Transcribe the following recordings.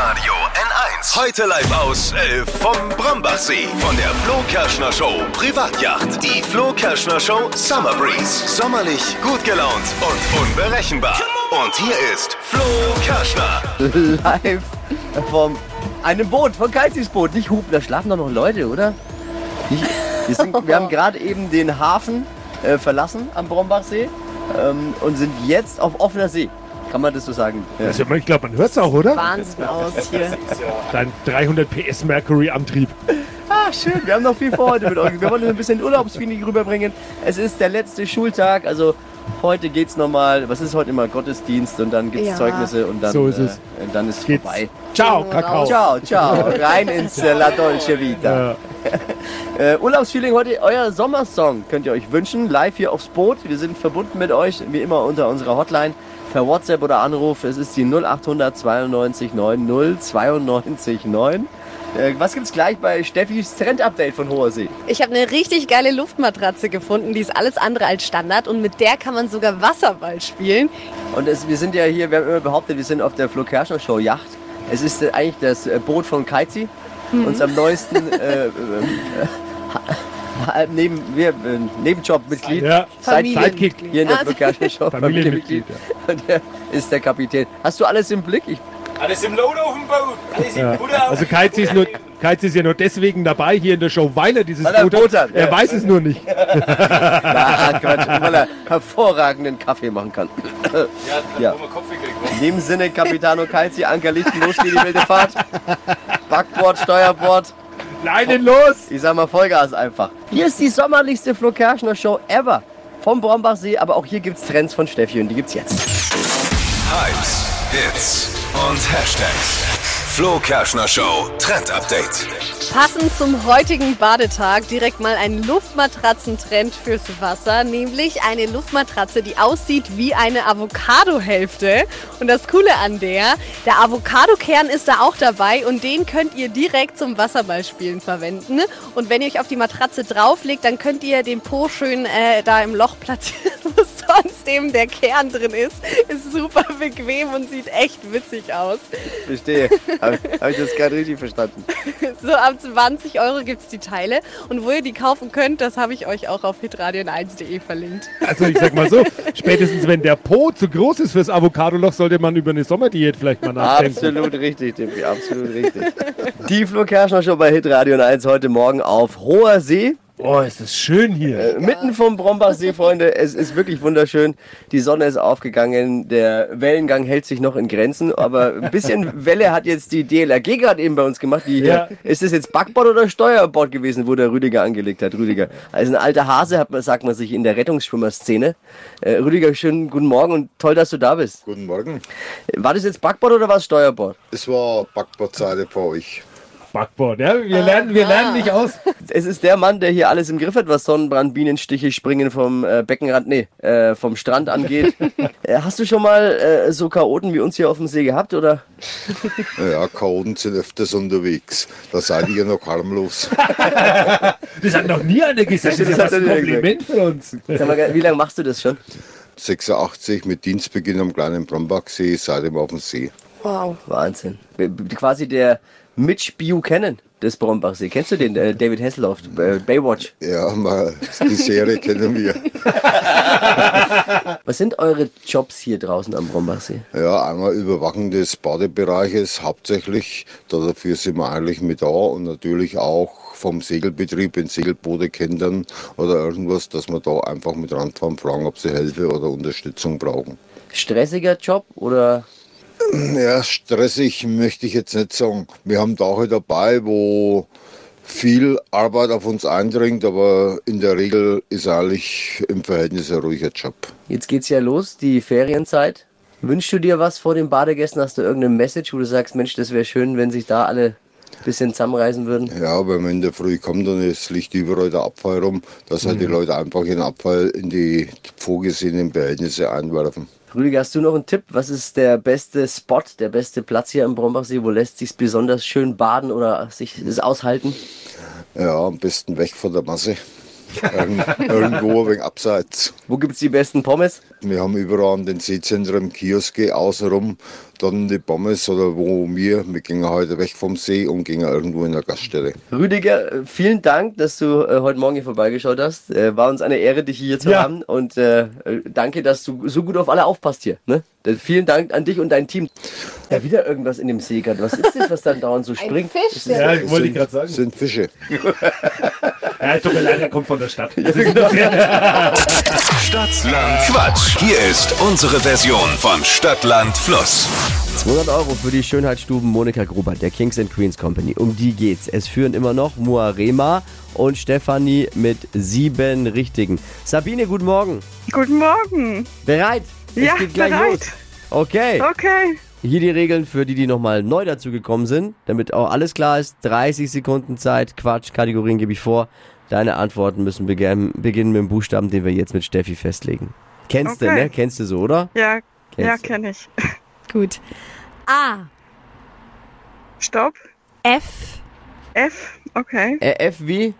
Hitradio N1. Heute live aus äh, vom Brombachsee. Von der Flo Kerschner Show Privatjacht. Die Flo Kerschner Show Summer Breeze. Sommerlich, gut gelaunt und unberechenbar. Und hier ist Flo Kerschner. live vom einem Boot, von Kalzis Boot. Nicht Hupen, da schlafen doch noch Leute, oder? Wir, sind, wir haben gerade eben den Hafen äh, verlassen am Brombachsee ähm, und sind jetzt auf offener See. Kann man das so sagen? Ja. Also, ich glaube, man hört es auch, oder? Wahnsinn aus hier. Dein 300 PS Mercury Antrieb. Ah, schön. Wir haben noch viel vor heute mit euch. Wir wollen ein bisschen Urlaubsfeeling rüberbringen. Es ist der letzte Schultag, also heute geht's nochmal. Was ist heute immer? Gottesdienst und dann gibt's Ja. Zeugnis und dann, So ist es. Äh, und dann ist Geht's. vorbei. Ciao, Kakao. Ciao, ciao. Rein ins äh, La Dolce Vita. Ja. Äh, Urlaubsfeeling heute, euer Sommersong könnt ihr euch wünschen. Live hier aufs Boot. Wir sind verbunden mit euch, wie immer unter unserer Hotline. Per WhatsApp oder Anruf. Es ist die 0800 92 9 092 9. Äh, was gibt's gleich bei Steffis Trend-Update von Hoher See? Ich habe eine richtig geile Luftmatratze gefunden, die ist alles andere als Standard und mit der kann man sogar Wasserball spielen. Und es, wir sind ja hier, wir haben immer behauptet, wir sind auf der Flo Kerschner Show Yacht. Es ist äh, eigentlich das äh, Boot von Kaizi, unserem neuesten äh, äh, neben, wir, äh, Nebenjobmitglied. Ja. Sidekick. Hier in der Ah, Flo Kerschner Show. Familienmitglied, Und der ist der Kapitän. Hast du alles im Blick? Ich, Alles im Lohn auf dem Boot. Alles im Ja. Auf Also Keiz ist, nur. Keiz ist ja nur deswegen dabei hier in der Show, weil er dieses Weil er Boot Boot hat, Er ja. weiß es nur nicht. na, Quatsch, weil er hervorragenden Kaffee machen kann. Ja, Ja. wa? In dem Sinne, Capitano Calci, Anker Lichten, los geht die wilde Fahrt. Backbord, Steuerbord. Leinen los! Ich sag mal Vollgas einfach. Hier ist die sommerlichste Flo Kerschner Show ever. Vom Brombachsee, aber auch hier gibt's Trends von Steffi und die gibt's jetzt. Hypes, Hits und Hashtags. Flo Kerschner Show Trend Update. Passend zum heutigen Badetag direkt mal ein Luftmatratzentrend fürs Wasser, nämlich eine Luftmatratze, die aussieht wie eine Avocadohälfte. Und das Coole an der, der Avocadokern ist da auch dabei und den könnt ihr direkt zum Wasserballspielen verwenden. Und wenn ihr euch auf die Matratze drauflegt, dann könnt ihr den Po schön äh, da im Loch platzieren, eben der Kern drin ist. Ist super bequem und sieht echt witzig aus. Verstehe. Habe hab ich das gerade richtig verstanden? So ab 20 Euro gibt es die Teile. Und wo ihr die kaufen könnt, das habe ich euch auch auf hitradion1.de verlinkt. Also ich sag mal so, spätestens wenn der Po zu groß ist fürs Avocadoloch, sollte man über eine Sommerdiät vielleicht mal nachdenken. Absolut richtig, Tippi, absolut richtig. Die Flo Kerschner Show bei Hitradio 1 heute Morgen auf hoher See. Oh, ist das schön hier. Mitten vom Brombachsee, Freunde. Es ist wirklich wunderschön. Die Sonne ist aufgegangen. Der Wellengang hält sich noch in Grenzen. Aber ein bisschen Welle hat jetzt die DLRG gerade eben bei uns gemacht. Die Ja. hier, ist das jetzt Backbord oder Steuerbord gewesen, wo der Rüdiger angelegt hat? Rüdiger. Also ein alter Hase, hat man, sagt man sich in der Rettungsschwimmerszene. Äh, Rüdiger, schönen guten Morgen und toll, dass du da bist. Guten Morgen. War das jetzt Backbord oder war es Steuerbord? Es war Backbordseite für euch. Backbord, ja, wir lernen, wir lernen nicht aus. Es ist der Mann, der hier alles im Griff hat, was Sonnenbrand, Bienenstiche, Springen vom äh, Beckenrand, nee, äh, vom Strand angeht. äh, hast du schon mal äh, so Chaoten wie uns hier auf dem See gehabt, oder? Ja, Chaoten sind öfters unterwegs. Da seid ihr noch harmlos. Das hat noch nie einer gesagt. Das ist hat fast ein Kompliment für uns. Sag mal, wie lange machst du das schon? 86 mit Dienstbeginn am kleinen Brombachsee, seitdem auf dem See. Wow. Wahnsinn. Quasi der Mitch Buchanan des Brombachsee. Kennst du den? Der David Hasselhoff, äh, Baywatch. Ja, mal, die Serie kennen wir. Was sind eure Jobs hier draußen am Brombachsee? Ja, einmal Überwachen des Badebereiches hauptsächlich. Dafür sind wir eigentlich mit da und natürlich auch vom Segelbetrieb, wenn Segelboote kentern oder irgendwas, dass wir da einfach mit ranfahren, fragen, ob sie Hilfe oder Unterstützung brauchen. Stressiger Job oder Ja, stressig möchte ich jetzt nicht sagen. Wir haben Tage dabei, wo viel Arbeit auf uns eindringt, aber in der Regel ist eigentlich im Verhältnis ein ruhiger Job. Jetzt geht's ja los, die Ferienzeit. Wünschst du dir was vor den Badegästen? Hast du irgendeine Message, wo du sagst, Mensch, das wäre schön, wenn sich da alle ein bisschen zusammenreißen würden? Ja, wenn man in der Früh kommt und es liegt überall der Abfall rum, dass halt die Leute einfach ihren Abfall in die vorgesehenen Behältnisse einwerfen. Rüdiger, hast du noch einen Tipp? Was ist der beste Spot, der beste Platz hier am Brombachsee? Wo lässt sich besonders schön baden oder sich das aushalten? Ja, am besten weg von der Masse. Irgend, irgendwo wenig abseits. Wo gibt's die besten Pommes? Wir haben überall an den Seezentren Kioske außenrum. Dann die Pommes oder wo wir, wir gehen heute weg vom See und gehen irgendwo in der Gaststelle. Rüdiger, äh, vielen Dank, dass du äh, heute Morgen hier vorbeigeschaut hast. Äh, war uns eine Ehre, dich hier zu Ja. haben. Und äh, äh, danke, dass du so gut auf alle aufpasst hier. Ne? Vielen Dank an dich und dein Team. Ja, wieder irgendwas in dem See gerade. Was ist das, was dann dauernd so springt? Fisch, Ist der- das- Ja, wollte ich gerade sagen. sind Fische. Ja, tut mir leid, er kommt von der Stadt. Stadtland Quatsch. Hier ist unsere Version von Stadtland Fluss. 200 Euro für die Schönheitsstuben Monika Gruber, der Kings and Queens Company. Um die geht's. Es führen immer noch Muarema und Stefanie mit sieben Richtigen. Sabine, guten Morgen. Guten Morgen. Bereit? Es Ja, geht gleich bereit. los. Okay. Okay. Hier die Regeln für die, die nochmal neu dazugekommen sind, damit auch alles klar ist. 30 Sekunden Zeit, Quatsch, Kategorien gebe ich vor. Deine Antworten müssen beginn, beginnen mit dem Buchstaben, den wir jetzt mit Steffi festlegen. Kennst du, Okay. ne? Kennst du so, oder? Ja, ja, Kennst du. kenne ich. Gut. A. Stopp. F. F. Okay. Äh, F wie?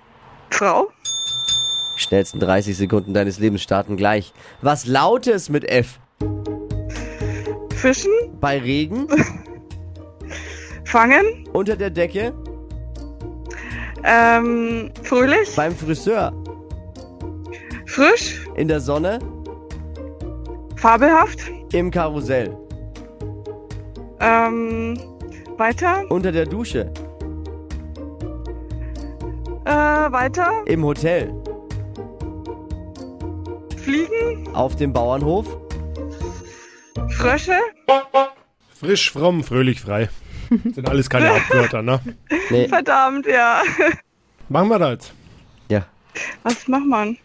Frau. Schnellsten 30 Sekunden deines Lebens starten gleich. Was Lautes mit F? Fischen. Bei Regen? Fangen. Unter der Decke? Ähm, fröhlich. Beim Friseur? Frisch. In der Sonne? Fabelhaft. Im Karussell? Ähm, weiter. Unter der Dusche? Äh, weiter. Im Hotel? Fliegen. Auf dem Bauernhof? Frösche. Frisch, fromm, fröhlich, frei. Sind alles keine Abwörter, ne? Nee. Verdammt, ja. Machen wir das. Ja. Was macht man?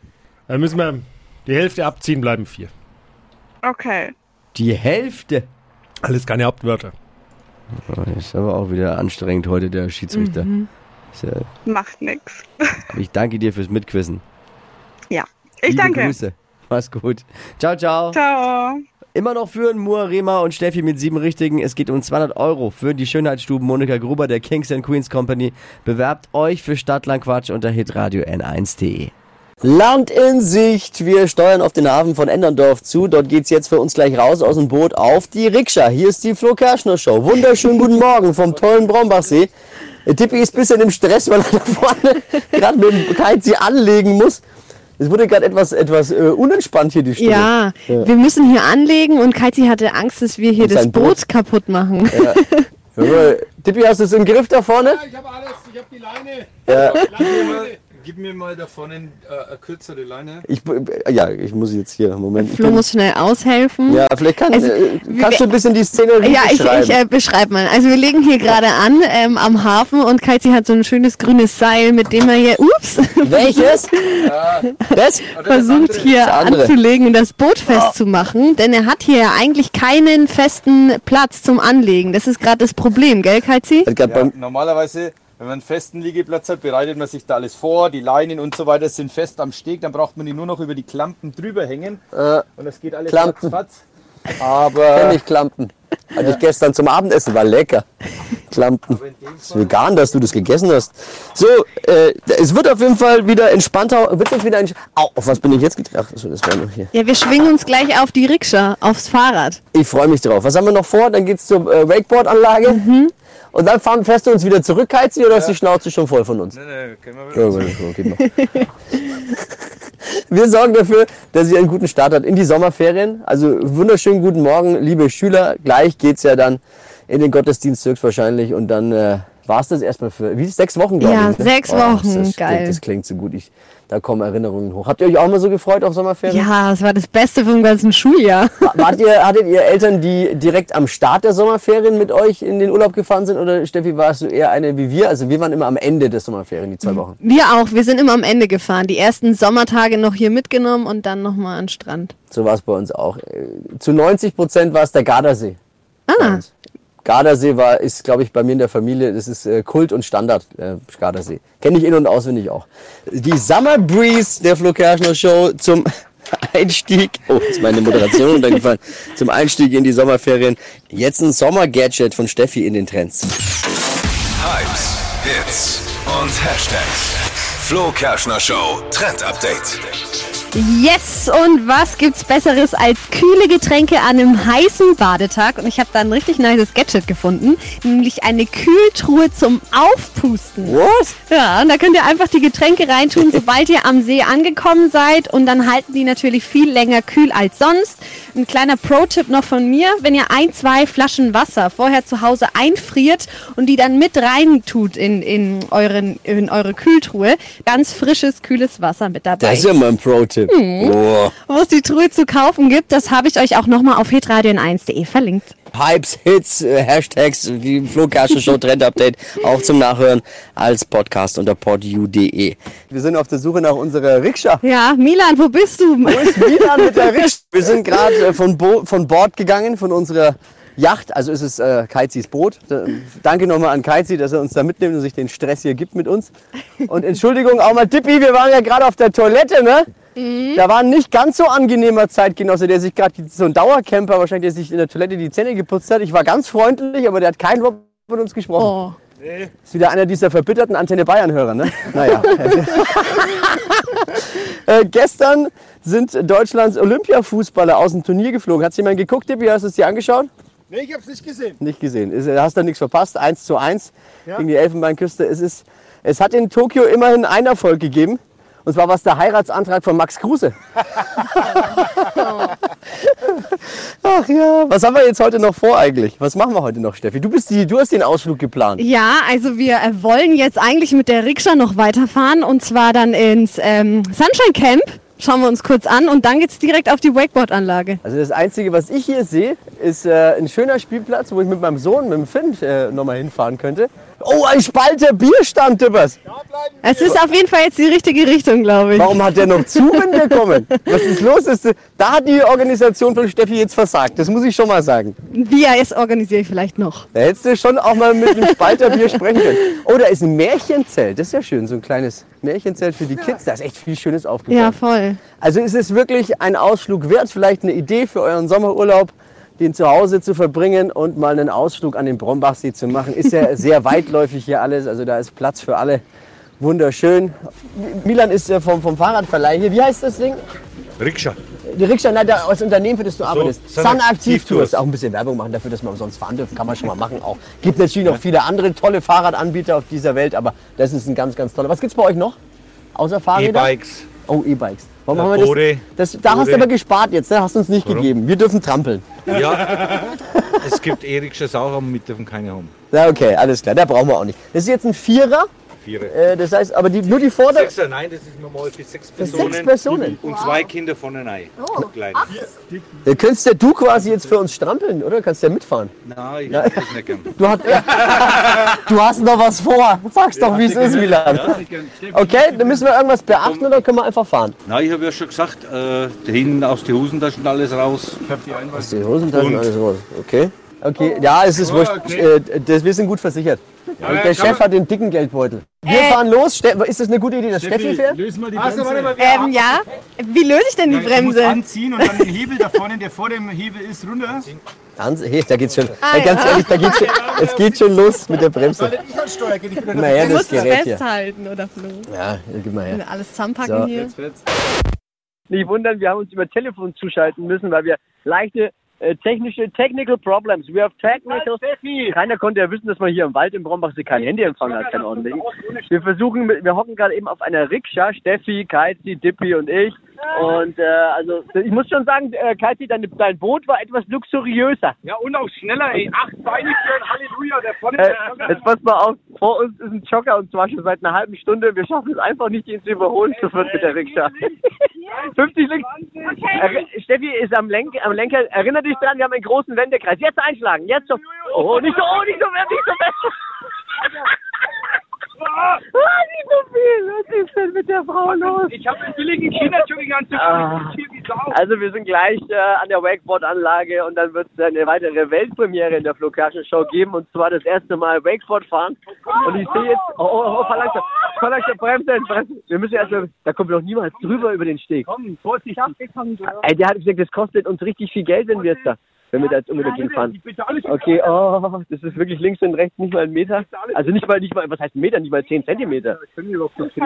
Dann müssen wir die Hälfte abziehen, bleiben vier. Okay. Die Hälfte? Alles keine. Oh, das ist aber auch wieder anstrengend heute, der Schiedsrichter. Ist ja- Macht nix. Ich danke dir fürs Mitquissen. Ja. Ich Liebe danke. Grüße. Mach's gut. Ciao, ciao. Ciao. Immer noch führen Moa, Rema und Steffi mit sieben Richtigen. Es geht um 200 Euro für die Schönheitsstuben Monika Gruber der Kings and Queens Company. Bewerbt euch für Stadtlandquatsch unter hitradio n1.de. Land in Sicht. Wir steuern auf den Hafen von Enderndorf zu. Dort geht's jetzt für uns gleich raus aus dem Boot auf die Rikscha. Hier ist die Flo Kerschner Show. Wunderschönen guten Morgen vom tollen Brombachsee. Tippi ist ein bisschen im Stress, weil er da vorne gerade mit dem Kite sie anlegen muss. Es wurde gerade etwas, etwas äh, unentspannt hier die Stunde. Ja, wir müssen hier anlegen und Kaiti hatte Angst, dass wir hier das Boot, Boot. kaputt machen. Ja, Tippi, hast du es im Griff da vorne? Ich habe alles, ich habe die Leine. Ja, Gib mir mal da vorne äh, eine kürzere Leine. ich, ja, ich muss jetzt hier, Moment. Ich Flo muss schnell aushelfen. ja, vielleicht kann, Also, äh, wir- kannst du ein bisschen die Szenerie Ja, ich, beschreiben. ich äh, beschreibe mal. Also wir legen hier gerade an ähm, am Hafen und Kaiti hat so ein schönes grünes Seil, mit dem er hier, ups, Welches? Das? versucht hier anzulegen und das Boot festzumachen. Denn er hat hier ja eigentlich keinen festen Platz zum Anlegen. Das ist gerade das Problem, gell? Hat grad Ja, normalerweise, wenn man einen festen Liegeplatz hat, bereitet man sich da alles vor. Die Leinen und so weiter sind fest am Steg. Dann braucht man die nur noch über die Klampen drüber hängen. äh, Und das geht alles Klampen. ratzfatz. kenn Aber ich Klampen. Hatte ich gestern zum Abendessen, war lecker. Klampen. Ist vegan, dass du das gegessen hast. So, äh, es wird auf jeden Fall wieder entspannter. Wird jetzt wieder ein. Au, auf was bin ich jetzt gedacht? Achso, das war noch hier. Ja, wir schwingen uns gleich auf die Rikscha, aufs Fahrrad. Ich freue mich drauf. Was haben wir noch vor? Dann geht's zur äh, Wakeboard-Anlage. Mhm. Und dann fahren, fährst du uns wieder zurück, Heizi, oder ist die Schnauze schon voll von uns? Nee, nee, können wir wieder. Ja, geht noch. Wir sorgen dafür, dass ihr einen guten Start habt in die Sommerferien. Also wunderschönen guten Morgen, liebe Schüler. Gleich geht's ja dann in den Gottesdienst höchstwahrscheinlich und dann äh, war's das erstmal für wie sechs Wochen, glaube Ja, ich. ne? sechs Oh, Wochen, das geil. Klingt, das klingt so gut. Ich, da kommen Erinnerungen hoch. Habt ihr euch auch mal so gefreut auf Sommerferien? Ja, das war das Beste vom ganzen Schuljahr. Wart ihr, hattet ihr Eltern, die direkt am Start der Sommerferien mit euch in den Urlaub gefahren sind? Oder Steffi, warst du eher eine wie wir? Also wir waren immer am Ende der Sommerferien, die zwei. Wochen. Wir auch. Wir sind immer am Ende gefahren. Die ersten Sommertage noch hier mitgenommen und dann nochmal an den Strand. So war es bei uns auch. Äh, Zu 90 Prozent war es der Gardasee. Ah. Gardasee war, ist, glaube ich, bei mir in der Familie, das ist äh, Kult und Standard, äh, Gardasee. Kenne ich in- und auswendig auch. Die Summer Breeze der Flo Kerschner Show zum Einstieg, oh, ist meine Moderation runtergefallen, zum Einstieg in die Sommerferien. Jetzt ein Sommer-Gadget von Steffi in den Trends. Hypes, Hits und Hashtags. Flo Kerschner Show Trend Update. Yes! Und was gibt's Besseres als kühle Getränke an einem heißen Badetag? Und ich habe da ein richtig nices Gadget gefunden, nämlich eine Kühltruhe zum Aufpusten. What? Ja, und da könnt ihr einfach die Getränke reintun, sobald ihr am See angekommen seid. Und dann halten die natürlich viel länger kühl als sonst. Ein kleiner Pro-Tipp noch von mir, wenn ihr ein, zwei Flaschen Wasser vorher zu Hause einfriert und die dann mit rein tut in, in, euren, in eure Kühltruhe, ganz frisches, kühles Wasser mit dabei. Das ist ja mal ein Pro-Tipp. Oh. Wo es die Truhe zu kaufen gibt, das habe ich euch auch nochmal auf hitradion1.de verlinkt. Hypes, Hits, äh, Hashtags, die Flo Show Trend Update auch zum Nachhören als Podcast unter podu.de. Wir sind auf der Suche nach unserer Rikscha. Ja, Milan, wo bist du? Wo ist Milan mit der Rikscha? Wir sind gerade äh, von, Bo von Bord gegangen, von unserer Yacht. Also es ist äh, Kaizis Boot. Da, danke nochmal an Kaizi, dass er uns da mitnimmt und sich den Stress hier gibt mit uns. Und Entschuldigung auch mal Tippi, wir waren ja gerade auf der Toilette, ne? Da war ein nicht ganz so angenehmer Zeitgenosse, der sich gerade so ein Dauercamper wahrscheinlich, der sich in der Toilette die Zähne geputzt hat. Ich war ganz freundlich, aber der hat kein Wort mit uns gesprochen. Oh. Ist wieder einer dieser verbitterten Antenne Bayern-Hörer, ne? Naja. äh, gestern sind Deutschlands Olympiafußballer aus dem Turnier geflogen. Hat jemand geguckt, Tippi? Hast du es dir angeschaut? Nee, ich hab's nicht gesehen. Nicht gesehen. Ist, hast du nichts verpasst? 1 zu 1 gegen die Elfenbeinküste. Es, ist, es hat in Tokio immerhin einen Erfolg gegeben. Und zwar war es der Heiratsantrag von Max Kruse. Ach ja, was haben wir jetzt heute noch vor eigentlich? Was machen wir heute noch, Steffi? Du, bist die, du hast den Ausflug geplant. Ja, also wir äh, wollen jetzt eigentlich mit der Rikscha noch weiterfahren und zwar dann ins ähm, Sunshine Camp. Schauen wir uns kurz an und dann geht's direkt auf die Wakeboard-Anlage. Also das Einzige, was ich hier sehe, ist äh, ein schöner Spielplatz, wo ich mit meinem Sohn, mit dem Finn, äh, nochmal hinfahren könnte. Oh, ein Spalter Bierstand, Tippers. Es ist auf jeden Fall jetzt die richtige Richtung, glaube ich. Warum hat der noch Zugen bekommen? Was ist los? Ist, da hat die Organisation von Steffi jetzt versagt. Das muss ich schon mal sagen. Ist, organisiere ich vielleicht noch. Da hättest du schon auch mal mit einem Spalterbier sprechen können. Oh, da ist ein Märchenzelt. Das ist ja schön, so ein kleines Märchenzelt für die Kids. Da ist echt viel Schönes aufgebaut. Ja, voll. Also ist es wirklich ein Ausflug wert, vielleicht eine Idee für euren Sommerurlaub, den zu Hause zu verbringen und mal einen Ausflug an den Brombachsee zu machen. Ist ja sehr weitläufig hier alles, also da ist Platz für alle. Wunderschön. Milan ist ja vom, vom Fahrradverleih hier. Wie heißt das Ding? Rikscha. Die Rikscha, nein, das Unternehmen, für das du arbeitest. Sun Sun Aktiv Tours. Auch ein bisschen Werbung machen dafür, dass man umsonst fahren dürfen. Kann man schon mal machen auch. Gibt natürlich noch viele andere tolle Fahrradanbieter auf dieser Welt, aber das ist ein ganz, ganz toller. Was gibt's bei euch noch? Außer Fahrräder? E-Bikes. Oh, E-Bikes. Warum haben wir Bode. das? das da hast du Bode. aber gespart jetzt, ne? hast du uns nicht Warum? gegeben. Wir dürfen trampeln. Ja, es gibt E-Rikschas auch, aber mit dürfen keine haben. Ja, okay, alles klar. Da brauchen wir auch nicht. Das ist jetzt ein Vierer. Vierer. Äh, das heißt, aber die, nur die Vorder... Sechser, nein, das ist normal für sechs Für Personen. sechs Personen. Und zwei Kinder vorne rein. Oh. Kleine. Da könntest ja du quasi jetzt für uns strampeln, oder? Kannst ja mitfahren. Nein, ich ja. das nicht gern. Du, hat, du hast noch was vor. Sag's doch, wie es ist, Milan. Ja. Okay, dann müssen wir irgendwas beachten oder können wir einfach fahren? Nein, ich habe ja schon gesagt, äh, da hinten aus den Hosentaschen alles raus. Aus den Hosentaschen Und- alles raus. Okay. Okay, ja, es ist wurscht. Äh, das, wir sind gut versichert. Und der Chef hat den dicken Geldbeutel. Wir fahren los. Ste ist das eine gute Idee, dass Steffi fährt? Löse mal die Also, Bremse. warte mal, wir Ähm, ja. Wie löse ich denn die Du musst Bremse? anziehen und dann den Hebel da vorne, der vor dem Hebel ist, runter. Hey, da geht's schon. Ah, Hey, ganz ja. ehrlich, da geht's schon, es geht schon los mit der Bremse. Naja, Du das musst es Gerät hier. festhalten, oder Flo? Ja, gib mal her. Alles zusammenpacken So. hier. Nicht wundern, wir haben uns über Telefon zuschalten müssen, weil wir leichte äh, technische Technical Problems. We have technical. Keiner konnte ja wissen, dass man hier im Wald im Brombachsee kein Handyempfang hat, kein ordentlichen. Wir versuchen, wir hocken gerade eben auf einer Rikscha, Steffi, Kaizi, Dippi und ich. Und äh, also ich muss schon sagen, äh, Kaizi, dein, dein Boot war etwas luxuriöser. Ja, und auch schneller, ey. Achtbeinig für Halleluja, der vorne. Äh, jetzt pass mal auf, vor uns ist ein Jogger und zwar schon seit einer halben Stunde. Wir schaffen es einfach nicht, ihn zu überholen. Das wird mit der Rikscha. 50 links. Erri- Steffi ist am, Lenk am Lenker. Erinner dich dran, wir haben einen großen Wendekreis. Jetzt einschlagen, jetzt schon. Oh, nicht so, oh, nicht so, nicht so nicht so viel. Was ist denn mit der Frau los? Ich habe einen billigen Kinderjogginganzug. Ah. Ich wie Sau. Also wir sind gleich äh, an der Wakeboard-Anlage und dann wird es eine weitere Weltpremiere in der Flo Kerschner Show geben und zwar das erste Mal Wakeboard fahren. Und ich sehe jetzt, oh, oh, oh, fahr langsam, fahr langsam, bremsen, bremsen. Wir müssen erstmal, da kommen wir doch niemals drüber über den Steg. Komm, Vorsicht. Ey, der hat gesagt, das kostet uns richtig viel Geld, wenn wir jetzt da. Wenn wir da jetzt unbedingt hinfahren. Okay, oh, das ist wirklich links und rechts nicht mal ein Meter. Also nicht mal, nicht mal, was heißt ein Meter, nicht mal zehn Zentimeter.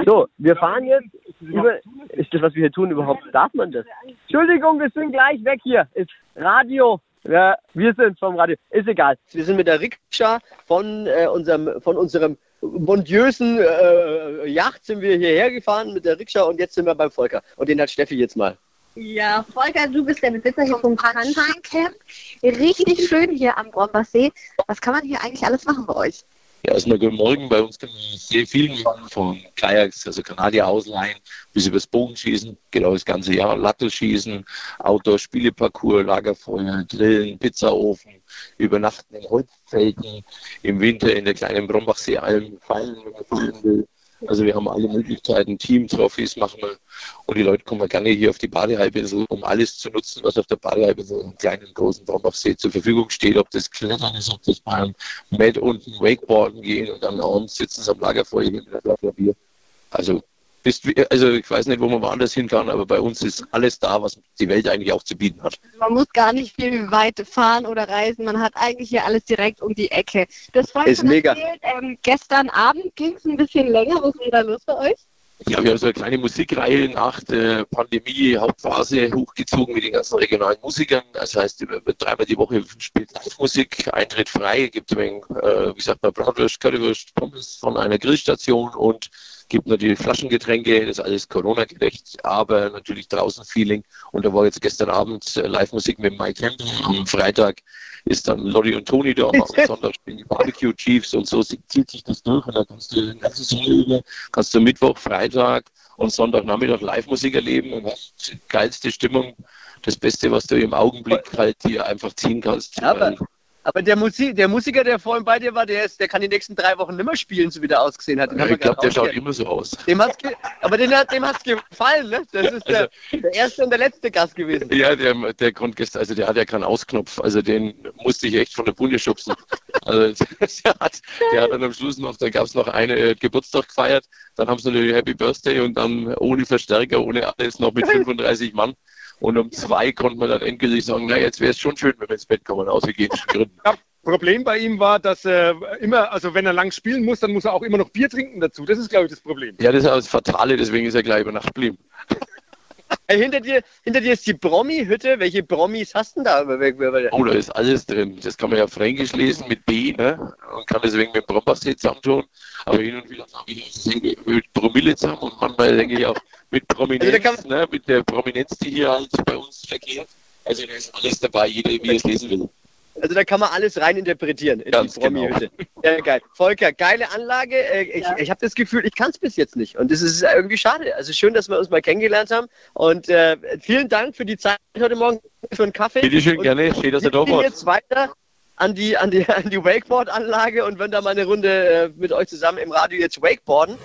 So, wir fahren jetzt über, ist das, was wir hier tun, überhaupt, darf man das? Entschuldigung, wir sind gleich weg hier. Ist Radio. Ja, wir sind vom Radio. Ist egal. Wir sind mit der Rikscha von äh, unserem, von unserem bondiösen äh, Yacht sind wir hierher gefahren mit der Rikscha und jetzt sind wir beim Volker. Und den hat Steffi jetzt mal. Ja, Volker, du bist der Besitzer hier vom Camp. Richtig schön hier am Brombachsee. Was kann man hier eigentlich alles machen bei euch? Ja, erstmal guten Morgen. Bei uns kann man sehr viel machen, von Kajaks, also Kanadier ausleihen, bis übers Bogenschießen, genau das ganze Jahr, Lattelschießen, Outdoor-Spieleparcours, Lagerfeuer, Grillen, Pizzaofen, übernachten in Holzzelten, im Winter in der kleinen Brombachsee-Alm feiern, wenn man will. Also wir haben alle Möglichkeiten, Team-Trophys machen wir und die Leute kommen gerne hier auf die Badehalbinsel, um alles zu nutzen, was auf der Badehalbinsel im kleinen, großen Brombachsee zur Verfügung steht, ob das Klettern ist, ob das beim Med unten Wakeboarden gehen und dann abends sitzen sie am Lagerfeuer mit einer Flasche Bier. Also bist, also ich weiß nicht, wo man woanders hin kann, aber bei uns ist alles da, was die Welt eigentlich auch zu bieten hat. Man muss gar nicht viel weit fahren oder reisen. Man hat eigentlich hier alles direkt um die Ecke. Das war Ist mega. Erzählt, ähm, gestern Abend ging es ein bisschen länger. Was denn da los bei euch? Ja, wir haben so eine kleine Musikreihe nach der Pandemie, Hauptphase hochgezogen mit den ganzen regionalen Musikern. Das heißt, dreimal die Woche spielt Live-Musik, Eintritt frei, gibt wenig, äh, wie sagt man, Bratwurst, Currywurst, Pommes von einer Grillstation und gibt natürlich Flaschengetränke, das ist alles Corona-gerecht, aber natürlich draußen Feeling. Und da war jetzt gestern Abend äh, Live-Musik mit Mike Campbell. Am Freitag ist dann Lottie und Toni da, am Sonntag spielen die Barbecue Chiefs und so zieht sich das durch und dann kannst du den ganzen Sommer über, kannst du Mittwoch, Freitag und Sonntagnachmittag Live-Musik erleben und hast die geilste Stimmung, das Beste, was du im Augenblick halt hier einfach ziehen kannst. Aber, Weil- aber der, Musik, der Musiker, der vorhin bei dir war, der, ist, der kann die nächsten drei Wochen nimmer spielen, so wie der ausgesehen hat. Den wir ich glaube, der schaut immer so aus. Dem hat's aber den hat, dem hat's gefallen, ne? Das ist der, der erste und der letzte Gast gewesen. Ja, der, der konnte gestern, also der hat ja keinen Ausknopf, also den musste ich echt von der Bunde schubsen. Also der hat, der hat dann am Schluss noch, da gab es noch eine äh, Geburtstag gefeiert, dann haben sie natürlich Happy Birthday und dann ohne Verstärker, ohne alles noch mit 35 Mann. Und um zwei konnte man dann endgültig sagen, na jetzt wäre es schon schön, wenn wir ins Bett kommen, aus hygienischen Gründen. Problem bei ihm war, dass er immer, also wenn er lang spielen muss, dann muss er auch immer noch Bier trinken dazu. Das ist, glaube ich, das Problem. Ja, das ist das Fatale, deswegen ist er gleich über Nacht geblieben. Hinter, dir, hinter dir ist die Promi-Hütte. Welche Promis hast du denn da? Oh, da ist alles drin. Das kann man ja fränkisch lesen mit B, ne? Und kann deswegen mit dem Brombachsee zusammentun. Aber hin und wieder sage ich, das hängt mit Promille zusammen und manchmal denke ich auch mit Prominenz, Also da kann ne? Mit der Prominenz, die hier halt bei uns verkehrt. Also da ist alles dabei, jeder wie er es lesen will. Also da kann man alles rein interpretieren in Ganz die Promi-Hütte. Ja, geil. Volker, geile Anlage. Äh, Ich, ich habe das Gefühl, ich kann es bis jetzt nicht. Und das ist irgendwie schade. Also schön, dass wir uns mal kennengelernt haben. Und äh, vielen Dank für die Zeit heute Morgen, für einen Kaffee. Bitte schön, Und gerne. Steht, dass er wir da gehen war. jetzt weiter an die, an die, an die Wakeboard-Anlage und werden da mal eine Runde äh, mit euch zusammen im Radio jetzt Wakeboarden.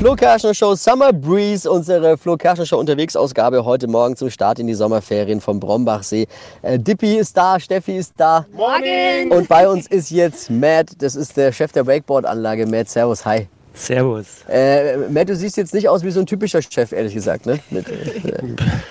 Flo Kerschner Show Summer Breeze, unsere Flo Kerschner Show Unterwegsausgabe heute Morgen zum Start in die Sommerferien vom Brombachsee. Äh, Dippy ist da, Steffi ist da. Morgen! Und bei uns ist jetzt Matt, das ist der Chef der Wakeboard-Anlage. Matt, servus, hi. Servus. Äh, Matt, du siehst jetzt nicht aus wie so ein typischer Chef, ehrlich gesagt, ne? Mit, äh,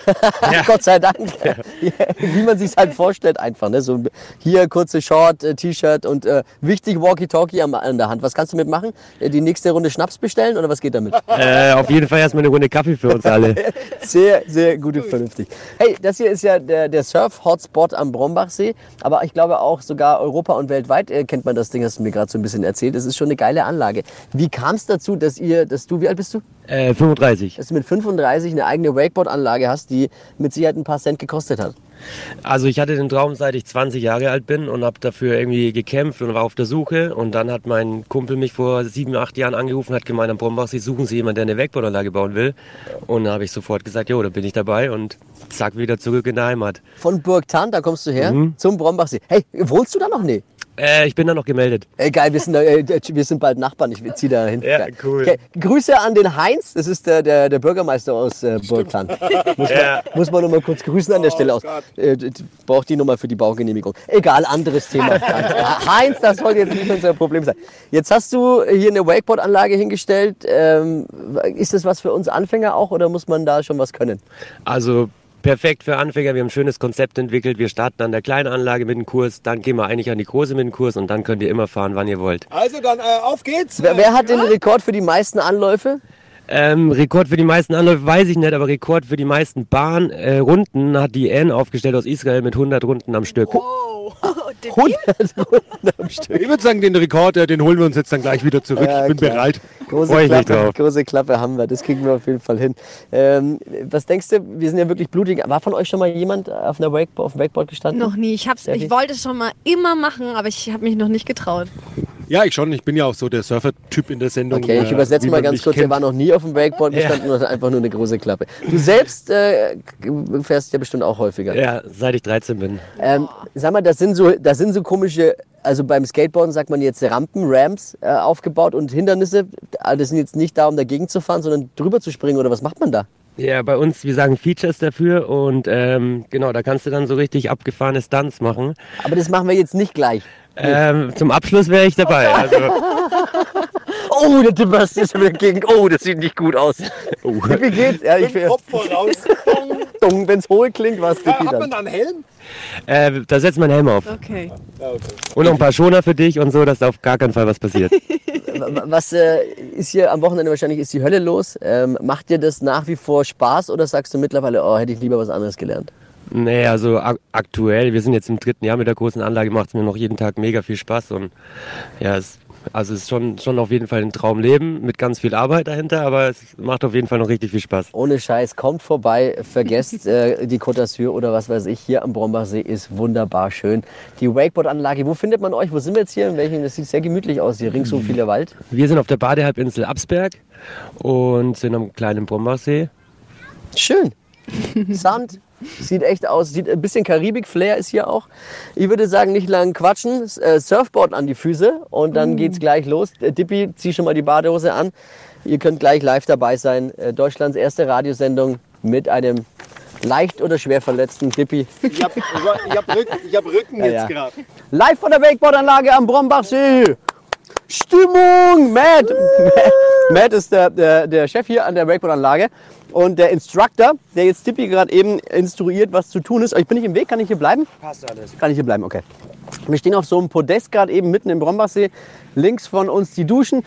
Gott sei Dank. wie man sich halt vorstellt einfach, ne? So hier kurze Short, äh, T-Shirt und äh, wichtig Walkie-Talkie an der Hand. Was kannst du mitmachen? Äh, Die nächste Runde Schnaps bestellen oder was geht damit? Äh, auf jeden Fall erstmal eine Runde Kaffee für uns alle. Sehr, sehr gut und vernünftig. Hey, das hier ist ja der, der Surf-Hotspot am Brombachsee. Aber ich glaube auch sogar Europa und weltweit äh, kennt man das Ding, hast du mir gerade so ein bisschen erzählt. Es ist schon eine geile Anlage. Wie kam es dazu, dass ihr, dass du, wie alt bist du? Äh, 35. Dass du mit 35 eine eigene Wakeboard-Anlage hast, die mit Sicherheit ein paar Cent gekostet hat. Also ich hatte den Traum, seit ich 20 Jahre alt bin und habe dafür irgendwie gekämpft und war auf der Suche. Und dann hat mein Kumpel mich vor sieben, acht Jahren angerufen, hat gemeint, am Brombachsee suchen Sie jemanden, der eine Wakeboardanlage bauen will. Und da habe ich sofort gesagt, jo, da bin ich dabei und zack, wieder zurück in der Heimat. Von Burgtan, da kommst du her, Mhm. zum Brombachsee. Hey, wohnst du da noch? Nee. Äh, ich bin da noch gemeldet. Ey, geil, wir sind, da, äh, wir sind bald Nachbarn. Ich zieh da hin. Ja, cool. Okay. Grüße an den Heinz, das ist der, der, der Bürgermeister aus äh, Burgtan. Muss, Ja. man, muss man noch mal kurz grüßen an der Stelle aus. Äh, braucht die Nummer für die Baugenehmigung. Egal, anderes Thema. Heinz, das sollte jetzt nicht unser Problem sein. Jetzt hast du hier eine Wakeboard-Anlage hingestellt. Ähm, ist das was für uns Anfänger auch oder muss man da schon was können? Also perfekt für Anfänger. Wir haben ein schönes Konzept entwickelt. Wir starten an der kleinen Anlage mit dem Kurs, dann gehen wir eigentlich an die große mit dem Kurs und dann könnt ihr immer fahren, wann ihr wollt. Also dann äh, auf geht's. Wer, wer hat den Rekord für die meisten Anläufe? Ähm, Rekord für die meisten Anläufe weiß ich nicht, aber Rekord für die meisten Bahnrunden äh, hat die N aufgestellt aus Israel mit 100 Runden am Stück. 100 Runden am Stück. Ich würde sagen, den Rekord, den holen wir uns jetzt dann gleich wieder zurück. Ja, ich bin klar. bereit. Große Freu ich mich Klappe, drauf. große Klappe haben wir, das kriegen wir auf jeden Fall hin. Ähm, was denkst du, wir sind ja wirklich blutig. War von euch schon mal jemand auf, einer Wakeboard, auf dem Wakeboard gestanden? Noch nie. Ich, hab's, ich wollte es schon mal immer machen, aber ich habe mich noch nicht getraut. Ja, ich schon. Ich bin ja auch so der Surfer-Typ in der Sendung. Okay, ich äh, übersetze wie mal ganz kurz. Kennt. war noch nie auf dem Wakeboard Ja. gestanden und hat einfach nur eine große Klappe. Du selbst äh, fährst ja bestimmt auch häufiger. Ja, seit ich 13 bin. Ähm, sag mal, das sind so, das sind so komische, also beim Skateboarden sagt man jetzt Rampen, Ramps äh, aufgebaut und Hindernisse. Das sind jetzt nicht da, um dagegen zu fahren, sondern drüber zu springen oder was macht man da? Ja, bei uns, wir sagen Features dafür und ähm, genau, da kannst du dann so richtig abgefahrene Stunts machen. Aber das machen wir jetzt nicht gleich. Ähm, zum Abschluss wäre ich dabei. Also, Oh, der Tippers ist wieder gegen. Oh, das sieht nicht gut aus. Wie geht's? Ja, ich, Kopf voraus. dumm, wenn's hohl klingt, was Ja, hat man dann. da einen Helm? äh, da setzt man einen Helm auf. Okay. Und noch ein paar Schoner für dich und so, dass da auf gar keinen Fall was passiert. Was äh, ist hier am Wochenende wahrscheinlich ist die Hölle los? Ähm, macht dir das nach wie vor Spaß oder sagst du mittlerweile, oh, hätte ich lieber was anderes gelernt? Nee, also ak aktuell, wir sind jetzt im dritten Jahr mit der großen Anlage, macht es mir noch jeden Tag mega viel Spaß und ja, es, also es ist schon, schon auf jeden Fall ein Traumleben mit ganz viel Arbeit dahinter, aber es macht auf jeden Fall noch richtig viel Spaß. Ohne Scheiß, kommt vorbei, vergesst äh, die Côte d'Azur oder was weiß ich. Hier am Brombachsee ist wunderbar schön. Die Wakeboard-Anlage, wo findet man euch? Wo sind wir jetzt hier? In welchem? Das sieht sehr gemütlich aus hier, ringsum vieler Wald. Wir sind auf der Badehalbinsel Absberg und sind am kleinen Brombachsee. Schön. Sand. Sieht echt aus. Sieht ein bisschen Karibik-Flair ist hier auch. Ich würde sagen, nicht lang quatschen. Äh, Surfboard an die Füße und dann geht's gleich los. Äh, Dippi, zieh schon mal die Badehose an. Ihr könnt gleich live dabei sein. Äh, Deutschlands erste Radiosendung mit einem leicht oder schwer verletzten Dippi. Ich hab, ich hab Rücken, ich hab Rücken Ja, jetzt ja. gerade. Live von der Wakeboardanlage am Brombachsee. Stimmung! Matt! Matt ist der, der, der Chef hier an der Wakeboardanlage. Und der Instructor, der jetzt Tippi gerade eben instruiert, was zu tun ist. Ich bin nicht im Weg, kann ich hier bleiben? Passt alles. Kann ich hier bleiben, okay. Wir stehen auf so einem Podest gerade eben mitten im Brombachsee. Links von uns die Duschen.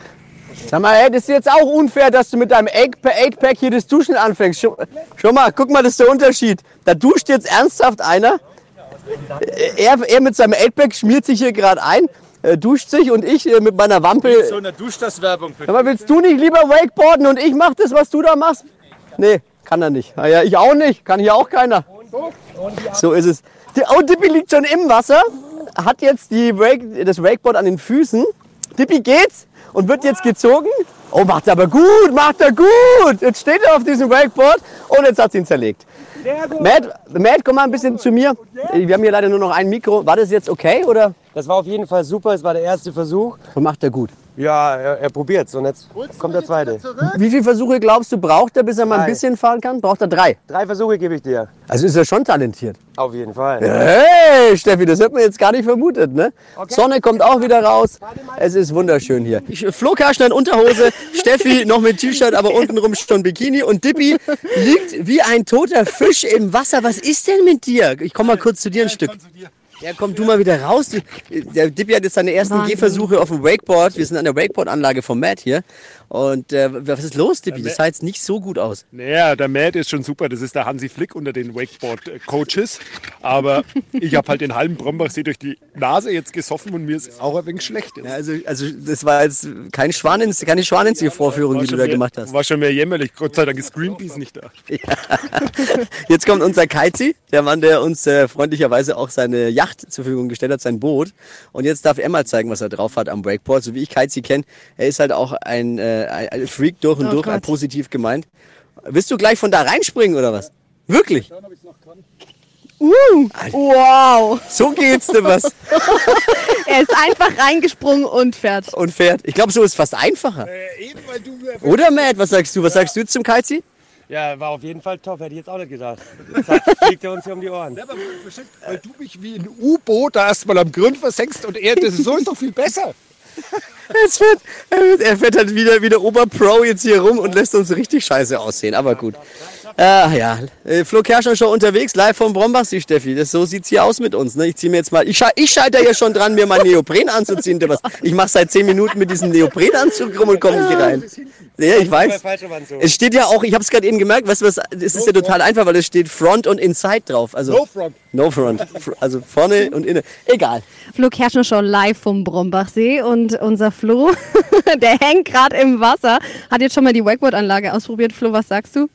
Sag mal, ey, das ist jetzt auch unfair, dass du mit deinem 8-Pack hier das Duschen anfängst. Schau, schau mal, guck mal, das ist der Unterschied. Da duscht jetzt ernsthaft einer. Er, er mit seinem 8-Pack schmiert sich hier gerade ein, äh, duscht sich und ich äh, mit meiner Wampel. So eine Duschdas-Werbung für Aber willst du nicht lieber Wakeboarden und ich mach das, was du da machst? Nee, kann er nicht. Ah ja, ich auch nicht. Kann hier auch keiner. So ist es. Die, oh, Dippy liegt schon im Wasser, hat jetzt die Wake, das Wakeboard an den Füßen. Dippy geht's und wird jetzt gezogen. Oh, macht er aber gut, macht er gut. Jetzt steht er auf diesem Wakeboard und jetzt hat sie ihn zerlegt. Matt, Matt, komm mal ein bisschen zu mir. Wir haben hier leider nur noch ein Mikro. War das jetzt okay oder? Das war auf jeden Fall super, es war der erste Versuch. Und macht er gut. Ja, er, er probiert's und jetzt kommt der zweite. Wie viele Versuche glaubst du, braucht er, bis er mal ein Drei. bisschen fahren kann? Braucht er drei? Drei Versuche gebe ich dir. Also ist er schon talentiert. Auf jeden Fall. Hey, Steffi, das hat man jetzt gar nicht vermutet, ne? Sonne kommt auch wieder raus. Es ist wunderschön hier. Ich, Flo Kerschner in Unterhose, Steffi noch mit T-Shirt, aber untenrum schon Bikini und Dippi liegt wie ein toter Fisch im Wasser. Was ist denn mit dir? Ich komme mal kurz zu dir ein Stück. Ja, komm du mal wieder raus. Der Dippi hat jetzt seine ersten Wahnsinn. Gehversuche auf dem Wakeboard. Wir sind an der Wakeboard-Anlage vom Matt hier. Und äh, was ist los, Dippi? Das sah jetzt nicht so gut aus. Naja, der Matt ist schon super. Das ist der Hansi Flick unter den Wakeboard-Coaches. Aber ich habe halt den halben Brombachsee durch die Nase jetzt gesoffen und mir ist auch ein wenig schlecht. Ja, also, also das war jetzt kein Schwanens, keine Schwanenzieh-Vorführung, die du da mehr, gemacht hast. War schon mehr jämmerlich. Gott sei Dank ist Greenpeace nicht da. Jetzt kommt unser Kaizi, der Mann, der uns äh, freundlicherweise auch seine Yacht zur Verfügung gestellt hat, sein Boot. Und jetzt darf er mal zeigen, was er drauf hat am Breakboard. So wie ich Kaizi kenne, er ist halt auch ein, äh, ein- Freak durch und Oh durch, ein Gott. positiv gemeint. Willst du gleich von da reinspringen oder was? Wirklich? Uh, wow. So geht's dir was? Er ist einfach reingesprungen und fährt. Und fährt. Ich glaube, so ist fast einfacher. Oder Matt, was sagst du? Was sagst du zum Kaizi? Ja, war auf jeden Fall top, hätte ich jetzt auch nicht gedacht. Jetzt fliegt er uns hier um die Ohren. Weil du mich wie ein U-Boot da erstmal am Grund versenkst und er, das, so ist doch viel besser. Es fährt, er fährt- er fährt halt wieder wie der Oberpro jetzt hier rum und lässt uns richtig scheiße aussehen. Aber gut. Äh, ja, äh, Flo Kerschner schon unterwegs, live vom Brombachsee, Steffi. Das, so sieht's hier aus mit uns. Ne? Ich zieh mir jetzt mal, ich, ich scheiter ja schon dran, mir mal Neopren anzuziehen. Was. Ich mache seit zehn Minuten mit diesem Neoprenanzug rum und komme nicht rein. Ja, ich weiß. Es steht ja auch, ich habe es gerade eben gemerkt, weißt du was, es ist ja total einfach, weil es steht Front und Inside drauf. Also, No front. No Front. Fr- Also vorne und innen. Egal. Flo Kerschner schon live vom Brombachsee und unser Flo, der hängt gerade im Wasser, hat jetzt schon mal die Wakeboard-Anlage ausprobiert. Flo, was sagst du?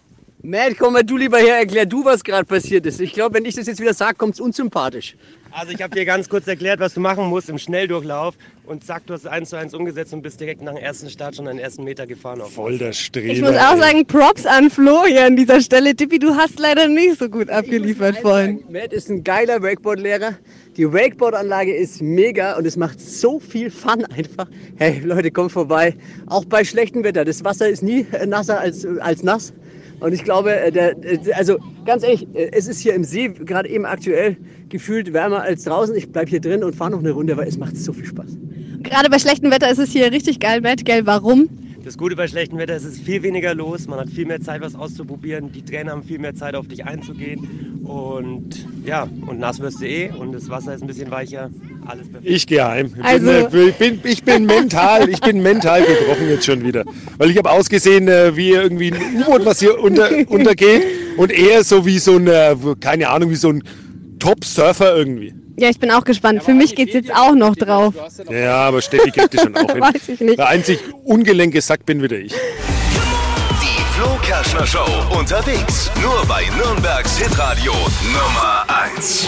Matt, komm mal du lieber her, erklär du, was gerade passiert ist. Ich glaube, wenn ich das jetzt wieder sage, kommt's unsympathisch. Also ich habe dir ganz kurz erklärt, was du machen musst im Schnelldurchlauf und zack, du hast eins zu eins umgesetzt und bist direkt nach dem ersten Start schon den ersten Meter gefahren. Auf Voll der Streber. Ich muss auch ey. sagen, Props an Flo hier an dieser Stelle. Tippi, du hast leider nicht so gut abgeliefert vorhin. Matt ist ein geiler Wakeboard-Lehrer. Die Wakeboard-Anlage ist mega und es macht so viel Fun einfach. Hey Leute, kommt vorbei. Auch bei schlechtem Wetter. Das Wasser ist nie äh, nasser als, als nass. Und ich glaube, äh, der, äh, also ganz ehrlich, äh, es ist hier im See gerade eben aktuell gefühlt wärmer als draußen. Ich bleibe hier drin und fahre noch eine Runde, weil es macht so viel Spaß. Gerade bei schlechtem Wetter ist es hier richtig geil, Matt, gell? Warum? Das Gute bei schlechtem Wetter ist, es ist viel weniger los, man hat viel mehr Zeit, was auszuprobieren, die Trainer haben viel mehr Zeit, auf dich einzugehen und ja, und nass wirst du eh und das Wasser ist ein bisschen weicher, alles perfekt. Ich gehe heim. Ich, Also- bin, äh, ich, bin, ich bin mental, ich bin mental gebrochen jetzt schon wieder. Weil ich habe ausgesehen äh, wie irgendwie ein U-Boot, was hier unter, untergeht. Und eher so wie so ein, äh, keine Ahnung, wie so ein Top-Surfer irgendwie. Ja, ich bin auch gespannt. Für mich geht's jetzt auch noch drauf. Ja, aber Steffi kriegt das schon auch hin. Weiß ich nicht. Der einzig ungelenke Sack bin wieder ich. Die Flo Kerschner Show unterwegs. Nur bei Nürnbergs Hitradio Nummer 1.